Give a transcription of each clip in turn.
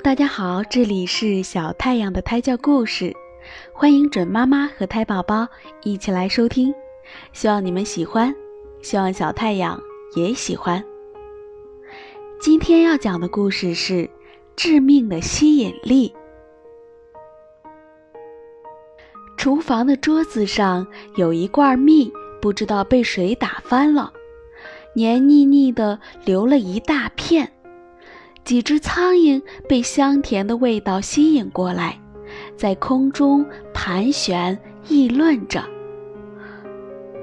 大家好，这里是小太阳的胎教故事，欢迎准妈妈和胎宝宝一起来收听，希望你们喜欢，希望小太阳也喜欢。今天要讲的故事是《致命的吸引力》。厨房的桌子上有一罐蜜，不知道被谁打翻了，黏腻腻的，流了一大片。几只苍蝇被香甜的味道吸引过来，在空中盘旋，议论着。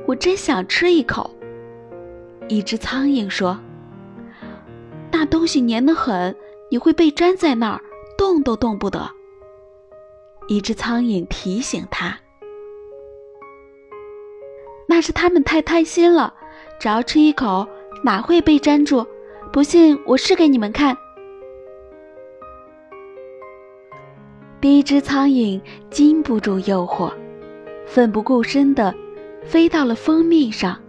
我真想吃一口。一只苍蝇说：“那东西黏得很，你会被粘在那儿，动都动不得。”一只苍蝇提醒他：“那是他们太贪心了，只要吃一口，哪会被粘住？不信，我试给你们看。”第一只苍蝇经不住诱惑，奋不顾身地飞到了蜂蜜上。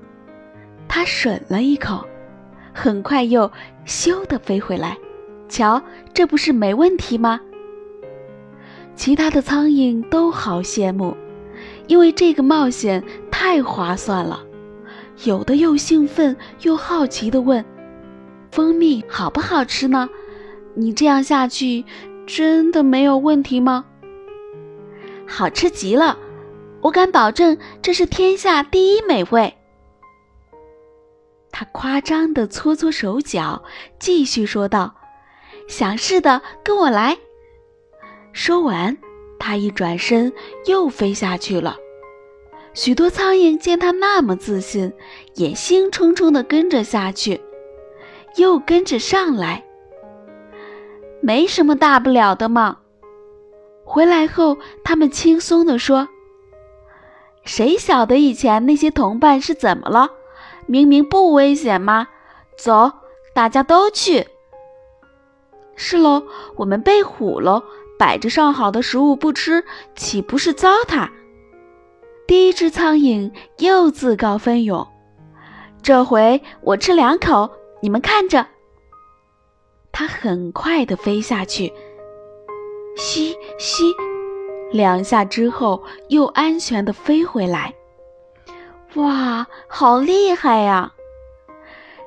它吮了一口，很快又咻地飞回来。瞧，这不是没问题吗？其他的苍蝇都好羡慕，因为这个冒险太划算了。有的又兴奋又好奇地问：“蜂蜜好不好吃呢？你这样下去……”真的没有问题吗？好吃极了，我敢保证这是天下第一美味。他夸张的搓搓手脚，继续说道：“想试的跟我来。”说完，他一转身又飞下去了。许多苍蝇见他那么自信，也兴冲冲的跟着下去，又跟着上来。没什么大不了的嘛。回来后，他们轻松地说：“谁晓得以前那些同伴是怎么了？明明不危险吗？走，大家都去。”是喽，我们被唬喽。摆着上好的食物不吃，岂不是糟蹋？第一只苍蝇又自告奋勇：“这回我吃两口，你们看着。”它很快地飞下去，吸吸两下之后，又安全地飞回来。哇，好厉害呀！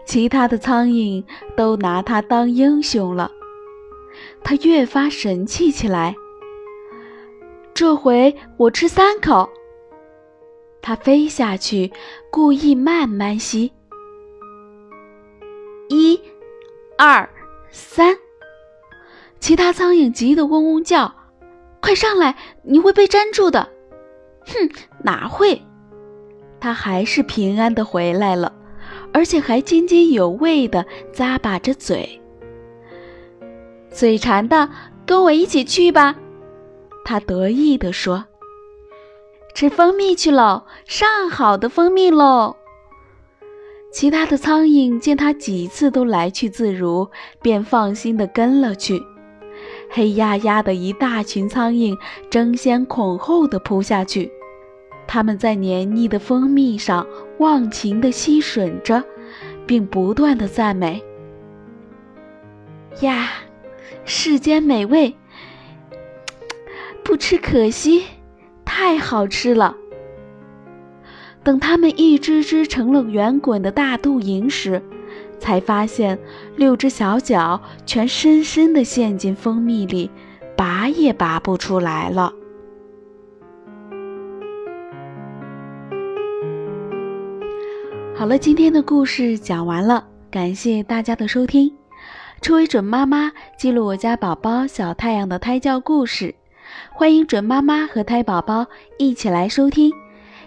其他的苍蝇都拿它当英雄了。它越发神气起来。这回我吃三口。它飞下去，故意慢慢吸。一，二。三，其他苍蝇急得嗡嗡叫：“快上来，你会被粘住的！”哼，哪会？他还是平安的回来了，而且还津津有味的咂巴着嘴。嘴馋的，跟我一起去吧！他得意地说：“吃蜂蜜去喽，上好的蜂蜜喽！”其他的苍蝇见它几次都来去自如，便放心地跟了去。黑压压的一大群苍蝇争先恐后地扑下去，它们在黏腻的蜂蜜上忘情地吸吮着，并不断地赞美：“呀，世间美味，不吃可惜，太好吃了。”等它们一只只成了圆滚的大肚蝇时，才发现六只小脚全深深地陷进蜂蜜里，拔也拔不出来了。好了，今天的故事讲完了，感谢大家的收听。初为准妈妈记录我家宝宝小太阳的胎教故事，欢迎准妈妈和胎宝宝一起来收听。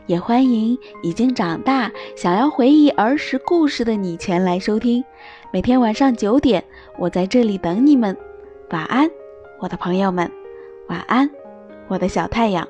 也欢迎已经长大想要回忆儿时故事的你前来收听。每天晚上九点，我在这里等你们。晚安，我的朋友们。晚安，我的小太阳。